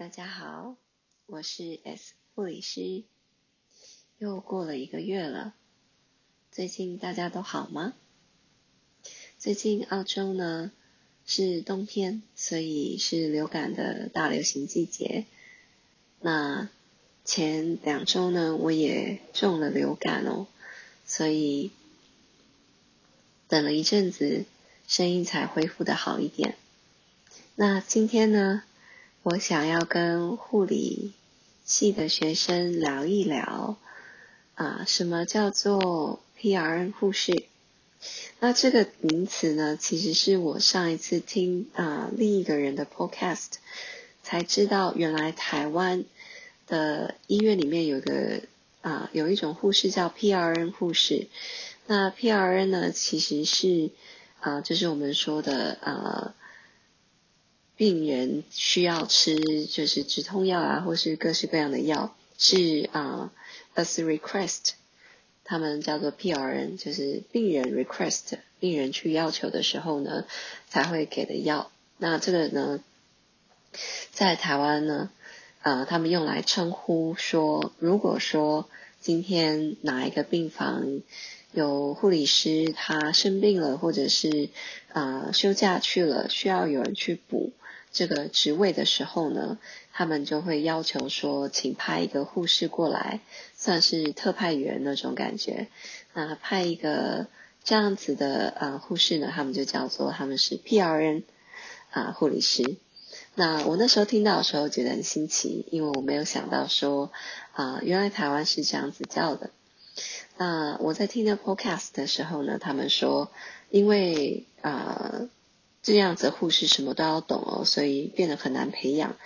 大家好，我是 S 护理师。又过了一个月了，最近大家都好吗？最近澳洲呢是冬天，所以是流感的大流行季节。那前两周呢，我也中了流感哦，所以等了一阵子，声音才恢复的好一点。那今天呢，我想要跟护理系的学生聊一聊啊，什么叫做 PRN 护士？那这个名词呢，其实是我上一次听啊另一个人的 Podcast 才知道，原来台湾的医院里面有个啊有一种护士叫 PRN 护士。那 PRN 呢，其实是啊就是我们说的啊。病人需要吃就是止痛药啊，或是各式各样的药，是啊，as request，他们叫做 PRN，就是病人 request，病人去要求的时候呢，才会给的药。那这个呢，在台湾呢，啊，他们用来称呼说，如果说今天哪一个病房有护理师他生病了，或者是啊休假去了，需要有人去补。这个职位的时候呢，他们就会要求说，请派一个护士过来，算是特派员那种感觉。那派一个这样子的呃护士呢，他们就叫做他们是 PRN 啊护理师。那我那时候听到的时候觉得很新奇，因为我没有想到说啊原来台湾是这样子叫的。那我在听那 Podcast 的时候呢，他们说因为啊。这样子护士什么都要懂哦，所以变得很难培养。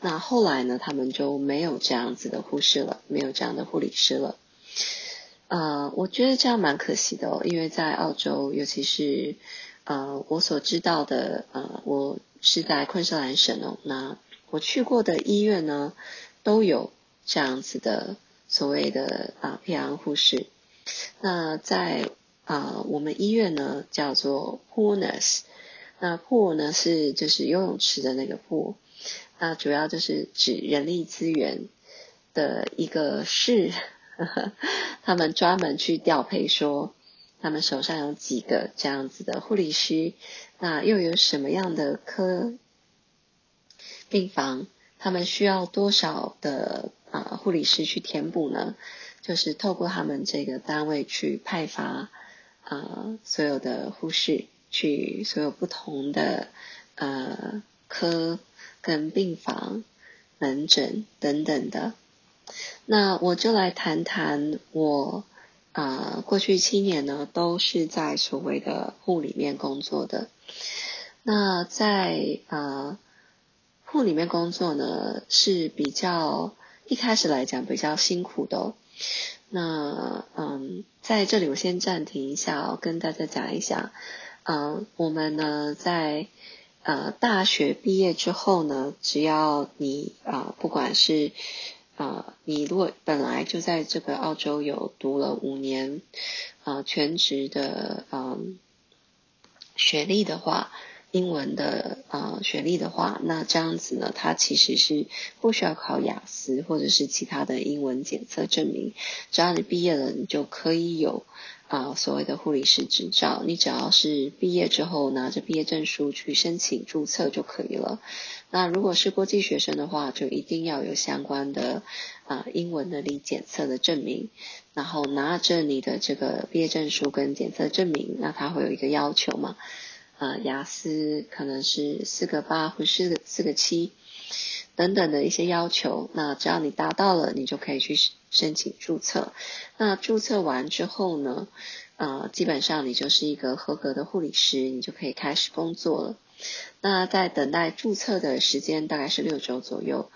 那后来呢，他们就没有这样子的护士了，没有这样的护理师了。呃，我觉得这样蛮可惜的哦，因为在澳洲，尤其是呃我所知道的，呃，我是在昆士兰省哦，那我去过的医院呢，都有这样子的所谓的啊 P.R. 护士。那在啊我们医院呢，叫做 Pooners。那破呢是就是游泳池的那个破那主要就是指人力资源的一个室，他们专门去调配说，他们手上有几个这样子的护理师，那又有什么样的科病房，他们需要多少的啊护理师去填补呢？就是透过他们这个单位去派发啊所有的护士。去所有不同的呃科跟病房、门诊等等的，那我就来谈谈我啊过去七年呢都是在所谓的护里面工作的。那在啊护里面工作呢是比较一开始来讲比较辛苦的。那嗯在这里我先暂停一下哦，跟大家讲一下。嗯，我们呢，在呃大学毕业之后呢，只要你啊，不管是啊，你如果本来就在这个澳洲有读了五年啊全职的嗯学历的话。英文的呃学历的话，那这样子呢，它其实是不需要考雅思或者是其他的英文检测证明，只要你毕业了，你就可以有啊所谓的护理师执照。你只要是毕业之后拿着毕业证书去申请注册就可以了。那如果是国际学生的话，就一定要有相关的啊英文能力检测的证明，然后拿着你的这个毕业证书跟检测证明，那它会有一个要求嘛？啊，雅思可能是四个八或是四个七等等的一些要求，那只要你达到了，你就可以去申请注册。那注册完之后呢，啊，基本上你就是一个合格的护理师，你就可以开始工作了。那在等待注册的时间大概是六周左右。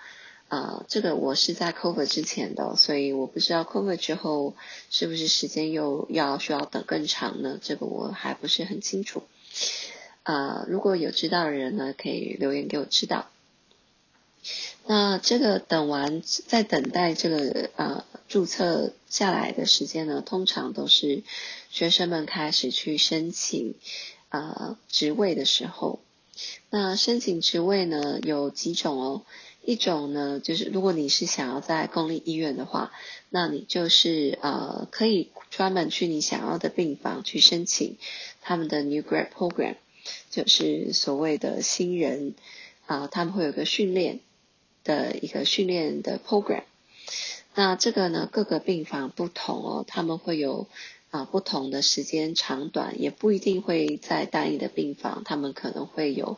啊，这个我是在 cover 之前的，所以我不知道 cover 之后是不是时间又要需要等更长呢？这个我还不是很清楚。啊，如果有知道的人呢，可以留言给我知道。那这个等完，在等待这个呃注册下来的时间呢，通常都是学生们开始去申请啊职位的时候。那申请职位呢有几种哦，一种呢，就是如果你是想要在公立医院的话，那你就是呃可以专门去你想要的病房去申请他们的 New Grad Program，就是所谓的新人啊，他们会有个训练的一个训练的 program。那这个呢，各个病房不同哦，他们会有。啊，不同的时间长短也不一定会在单一的病房，他们可能会有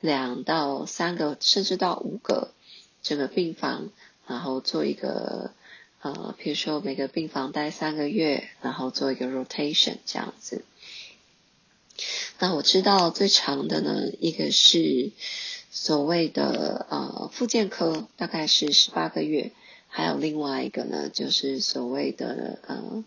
两到三个，甚至到五个整个病房，然后做一个呃，比如说每个病房待三个月，然后做一个 rotation 这样子。那我知道最长的呢，一个是所谓的呃，复健科，大概是十八个月，还有另外一个呢，就是所谓的呃。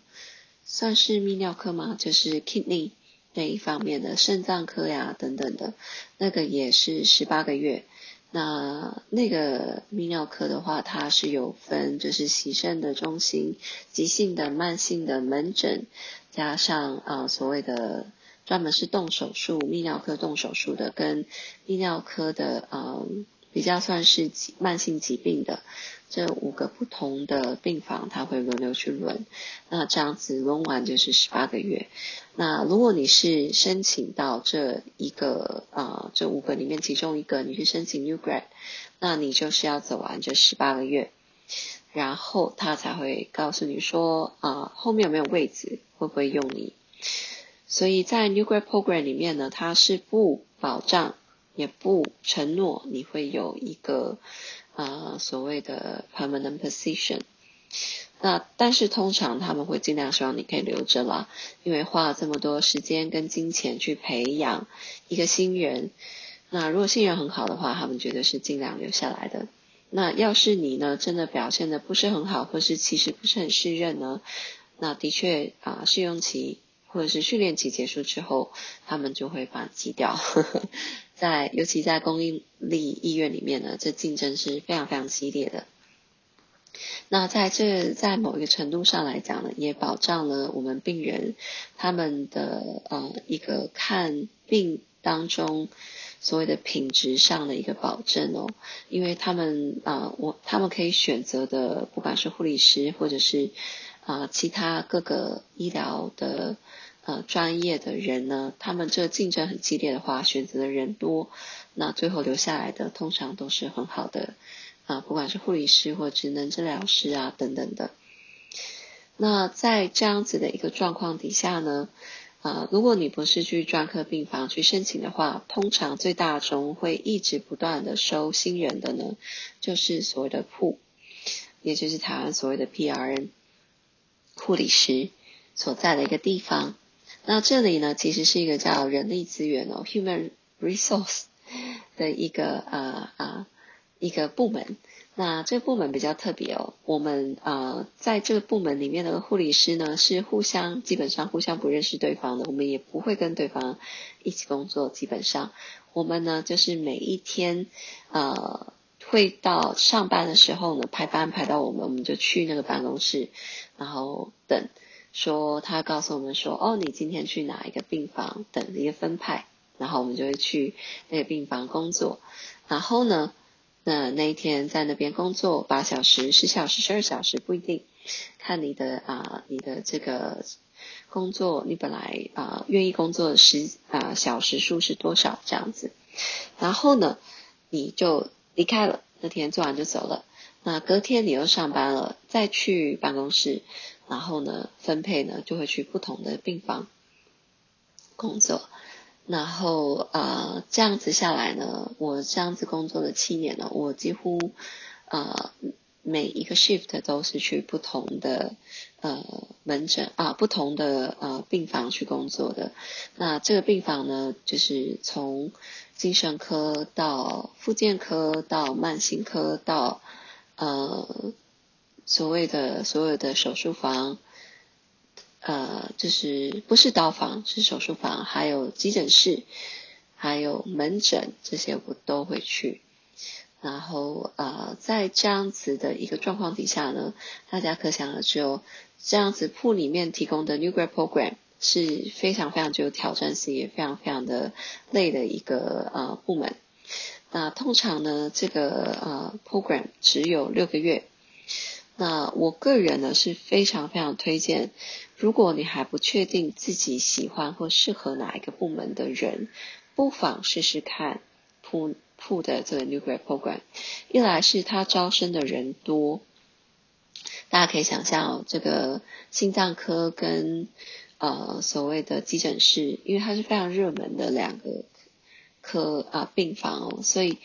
算是泌尿科吗？就是 kidney 那一方面的肾脏科呀等等的，那个也是十八个月。那那个泌尿科的话，它是有分，就是洗肾的中心、急性的、慢性的门诊，加上啊所谓的专门是动手术泌尿科动手术的，跟泌尿科的呃。比较算是慢性疾病的这五个不同的病房，它会轮流去轮。那这样子轮完就是十八个月。那如果你是申请到这一个啊这五个里面其中一个，你去申请 New Grad，那你就是要走完这十八个月，然后他才会告诉你说啊后面有没有位置，会不会用你。所以在 New Grad Program 里面呢，它是不保障。也不承诺你会有一个啊所谓的 permanent position，那但是通常他们会尽量希望你可以留着啦，因为花了这么多时间跟金钱去培养一个新人，那如果新人很好的话，他们觉得是尽量留下来的。那要是你呢真的表现的不是很好，或是其实不是很适任呢，那的确啊试用期或者是训练期结束之后，他们就会把你挤掉。在尤其在公立医院里面呢，这竞争是非常非常激烈的。那在这在某一个程度上来讲呢，也保障了我们病人他们的呃一个看病当中所谓的品质上的一个保证哦，因为他们啊我他们可以选择的，不管是护理师或者是啊其他各个医疗的。呃，专业的人呢，他们这竞争很激烈的话，选择的人多，那最后留下来的通常都是很好的啊，不管是护理师或职能治疗师啊等等的。那在这样子的一个状况底下呢，啊，如果你不是去专科病房去申请的话，通常最大中会一直不断的收新人的呢，就是所谓的铺，也就是台湾所谓的 PRN 护理师所在的一个地方。那这里呢，其实是一个叫人力资源哦，human resource 的一个呃啊一个部门。那这个部门比较特别哦，我们呃在这个部门里面的护理师呢，是互相基本上互相不认识对方的，我们也不会跟对方一起工作。基本上，我们呢就是每一天呃会到上班的时候呢，排班排到我们，我们就去那个办公室，然后等。说他告诉我们说，哦，你今天去哪一个病房等一个分派，然后我们就会去那个病房工作。然后呢，那那一天在那边工作八小时、十小时、十二小时不一定，看你的啊，你的这个工作，你本来啊愿意工作的时啊小时数是多少这样子。然后呢，你就离开了，那天做完就走了。那隔天你又上班了，再去办公室。然后呢，分配呢就会去不同的病房工作，然后啊这样子下来呢，我这样子工作了七年了，我几乎啊每一个 shift 都是去不同的呃门诊啊不同的呃病房去工作的。那这个病房呢，就是从精神科到复健科到慢性科到呃。所谓的所有的手术房，呃，就是不是刀房，是手术房，还有急诊室，还有门诊，这些我都会去。然后呃，在这样子的一个状况底下呢，大家可想而知哦，这样子铺里面提供的 New Grad Program 是非常非常具有挑战性，也非常非常的累的一个呃部门。那通常呢，这个呃 program 只有六个月。那我个人呢是非常非常推荐，如果你还不确定自己喜欢或适合哪一个部门的人，不妨试试看铺铺的这个 New Grad Program。一来是他招生的人多，大家可以想象哦这个心脏科跟呃所谓的急诊室，因为它是非常热门的两个科啊病房哦，所以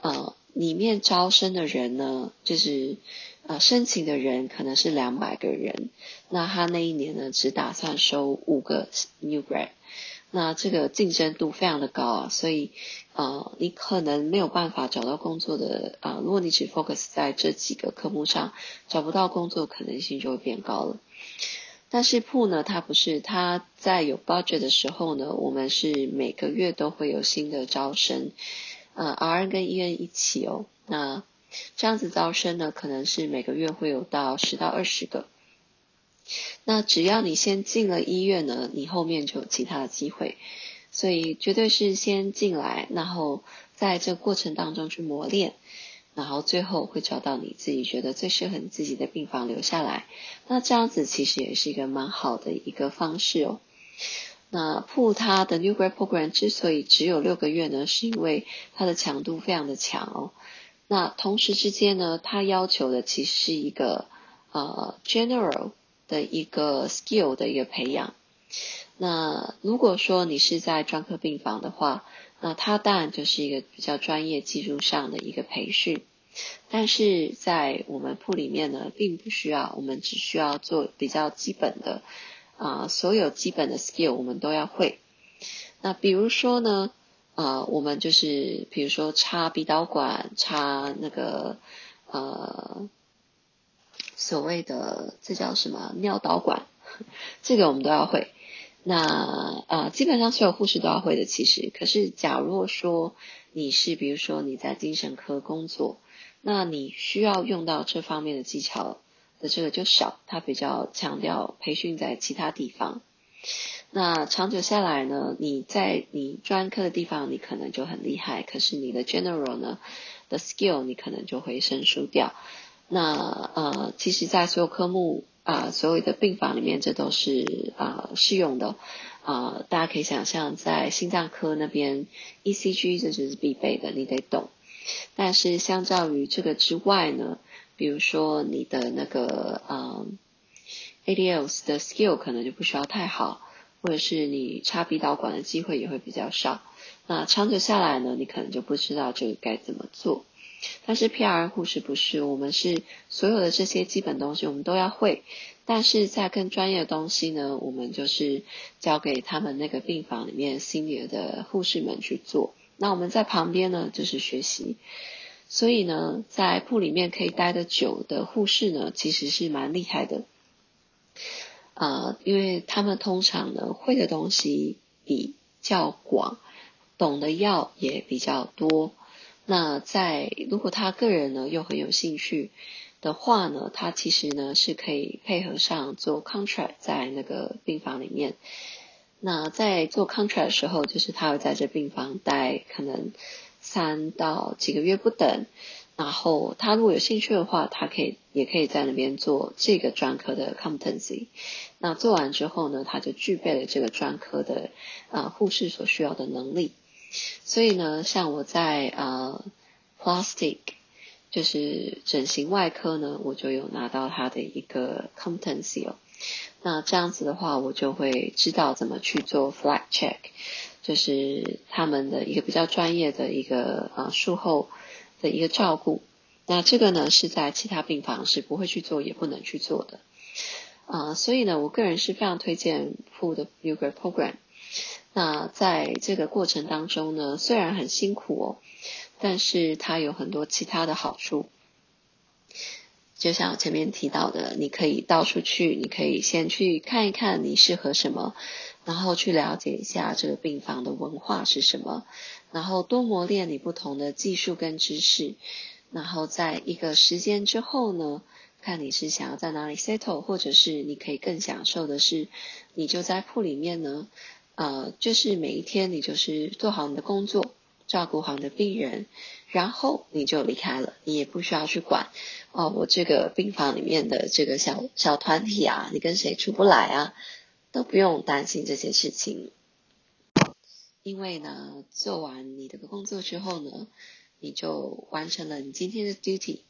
呃里面招生的人呢就是。呃，申请的人可能是两百个人，那他那一年呢，只打算收五个 new grad，那这个竞争度非常的高啊，所以呃，你可能没有办法找到工作的啊，如果你只 focus 在这几个科目上，找不到工作可能性就会变高了。但是铺呢，它不是，它在有 budget 的时候呢，我们是每个月都会有新的招生，呃，R N 跟 E N 一起哦，那。这样子招生呢，可能是每个月会有到十到二十个。那只要你先进了医院呢，你后面就有其他的机会。所以绝对是先进来，然后在这过程当中去磨练，然后最后会找到你自己觉得最适合你自己的病房留下来。那这样子其实也是一个蛮好的一个方式哦。那铺它的 New Grad Program 之所以只有六个月呢，是因为它的强度非常的强哦。那同时之间呢，它要求的其实是一个呃 general 的一个 skill 的一个培养。那如果说你是在专科病房的话，那它当然就是一个比较专业技术上的一个培训。但是在我们铺里面呢，并不需要，我们只需要做比较基本的啊，所有基本的 skill 我们都要会。那比如说呢？呃，我们就是比如说插鼻导管，插那个呃所谓的这叫什么尿导管，这个我们都要会。那呃基本上所有护士都要会的，其实。可是假如说你是比如说你在精神科工作，那你需要用到这方面的技巧的这个就少，它比较强调培训在其他地方。那长久下来呢？你在你专科的地方，你可能就很厉害，可是你的 general 呢的 skill 你可能就会生疏掉。那呃，其实，在所有科目啊，所有的病房里面，这都是啊适用的啊。大家可以想象，在心脏科那边，ECG 这就是必备的，你得懂。但是相较于这个之外呢，比如说你的那个嗯 ADLs 的 skill 可能就不需要太好。或者是你插鼻导管的机会也会比较少，那长久下来呢，你可能就不知道这个该怎么做。但是 PR 护士不是，我们是所有的这些基本东西我们都要会，但是在更专业的东西呢，我们就是交给他们那个病房里面 senior 的护士们去做。那我们在旁边呢，就是学习。所以呢，在铺里面可以待得久的护士呢，其实是蛮厉害的。呃，因为他们通常呢会的东西比较广，懂的药也比较多。那在如果他个人呢又很有兴趣的话呢，他其实呢是可以配合上做 contract 在那个病房里面。那在做 contract 的时候，就是他会在这病房待可能三到几个月不等。然后他如果有兴趣的话，他可以也可以在那边做这个专科的 competency。那做完之后呢，他就具备了这个专科的呃护士所需要的能力。所以呢，像我在呃 plastic 就是整形外科呢，我就有拿到他的一个 competency 哦。那这样子的话，我就会知道怎么去做 flat check，就是他们的一个比较专业的一个呃术后。的一个照顾，那这个呢是在其他病房是不会去做也不能去做的，啊，所以呢，我个人是非常推荐 Full 的 Yoga Program。那在这个过程当中呢，虽然很辛苦哦，但是它有很多其他的好处。就像我前面提到的，你可以到处去，你可以先去看一看你适合什么，然后去了解一下这个病房的文化是什么。然后多磨练你不同的技术跟知识，然后在一个时间之后呢，看你是想要在哪里 settle，或者是你可以更享受的是，你就在铺里面呢，呃，就是每一天你就是做好你的工作，照顾好你的病人，然后你就离开了，你也不需要去管哦，我这个病房里面的这个小小团体啊，你跟谁出不来啊，都不用担心这些事情。因为呢，做完你的工作之后呢，你就完成了你今天的 duty。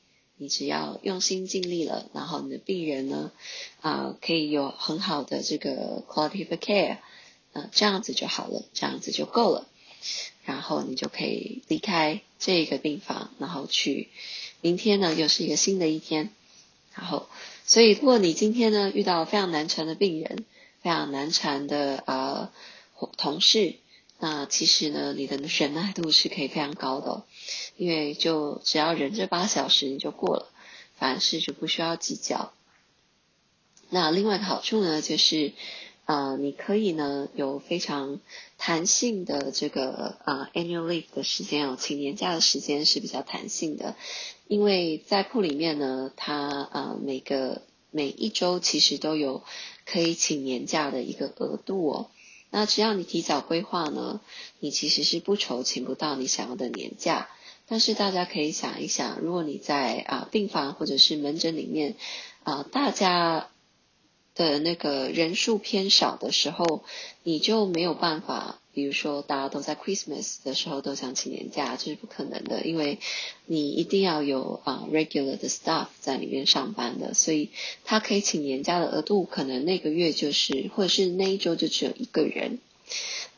你只要用心尽力了，然后你的病人呢，啊，可以有很好的这个 quality of care，啊，这样子就好了，这样子就够了。然后你就可以离开这个病房，然后去明天呢，又是一个新的一天。然后，所以如果你今天呢遇到非常难缠的病人，非常难缠的呃同事。那其实呢，你的忍耐度是可以非常高的，因为就只要忍这八小时你就过了，凡事就不需要计较。那另外一个好处呢，就是呃，你可以呢有非常弹性的这个啊 annual leave 的时间哦，请年假的时间是比较弹性的，因为在铺里面呢，它呃每个每一周其实都有可以请年假的一个额度哦。那只要你提早规划呢，你其实是不愁请不到你想要的年假。但是大家可以想一想，如果你在啊病房或者是门诊里面啊，大家。的那个人数偏少的时候，你就没有办法。比如说，大家都在 Christmas 的时候都想请年假，这是不可能的，因为你一定要有啊 regular 的 staff 在里面上班的，所以他可以请年假的额度，可能那个月就是或者是那一周就只有一个人。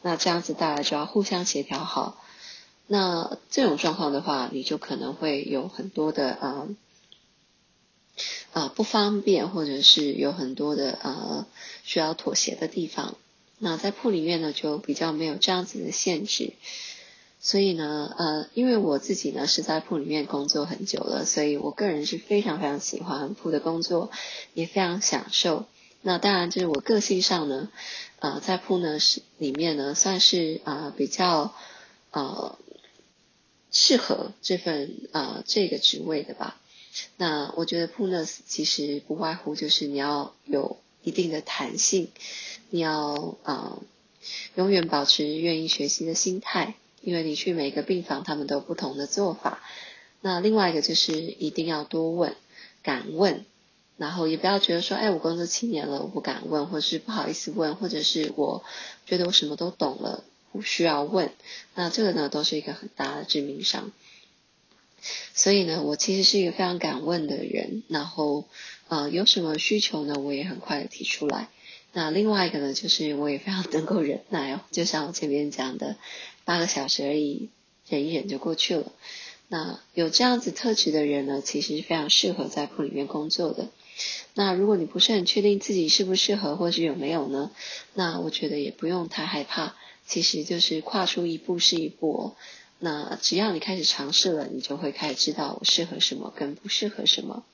那这样子大家就要互相协调好。那这种状况的话，你就可能会有很多的啊。啊，不方便，或者是有很多的呃需要妥协的地方。那在铺里面呢，就比较没有这样子的限制。所以呢，呃，因为我自己呢是在铺里面工作很久了，所以我个人是非常非常喜欢铺的工作，也非常享受。那当然，就是我个性上呢，呃，在铺呢是里面呢算是啊比较呃适合这份啊这个职位的吧。那我觉得 p u n e s 其实不外乎就是你要有一定的弹性，你要啊永远保持愿意学习的心态，因为你去每个病房，他们都有不同的做法。那另外一个就是一定要多问，敢问，然后也不要觉得说，哎，我工作七年了，我不敢问，或者是不好意思问，或者是我觉得我什么都懂了，不需要问。那这个呢，都是一个很大的致命伤。所以呢，我其实是一个非常敢问的人，然后呃有什么需求呢，我也很快的提出来。那另外一个呢，就是我也非常能够忍耐哦，就像我前面讲的，八个小时而已，忍一忍就过去了。那有这样子特质的人呢，其实是非常适合在铺里面工作的。那如果你不是很确定自己适不适合，或是有没有呢，那我觉得也不用太害怕，其实就是跨出一步是一步哦。那只要你开始尝试了，你就会开始知道我适合什么跟不适合什么。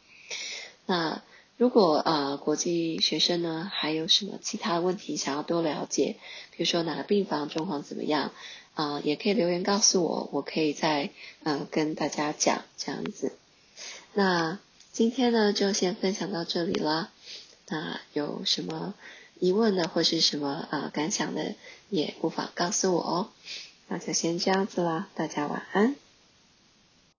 那如果呃国际学生呢还有什么其他问题想要多了解，比如说哪个病房状况怎么样啊，也可以留言告诉我，我可以再呃跟大家讲这样子。那今天呢就先分享到这里了。那有什么疑问的或是什么啊感想的，也不妨告诉我哦。那就先这样子啦，大家晚安。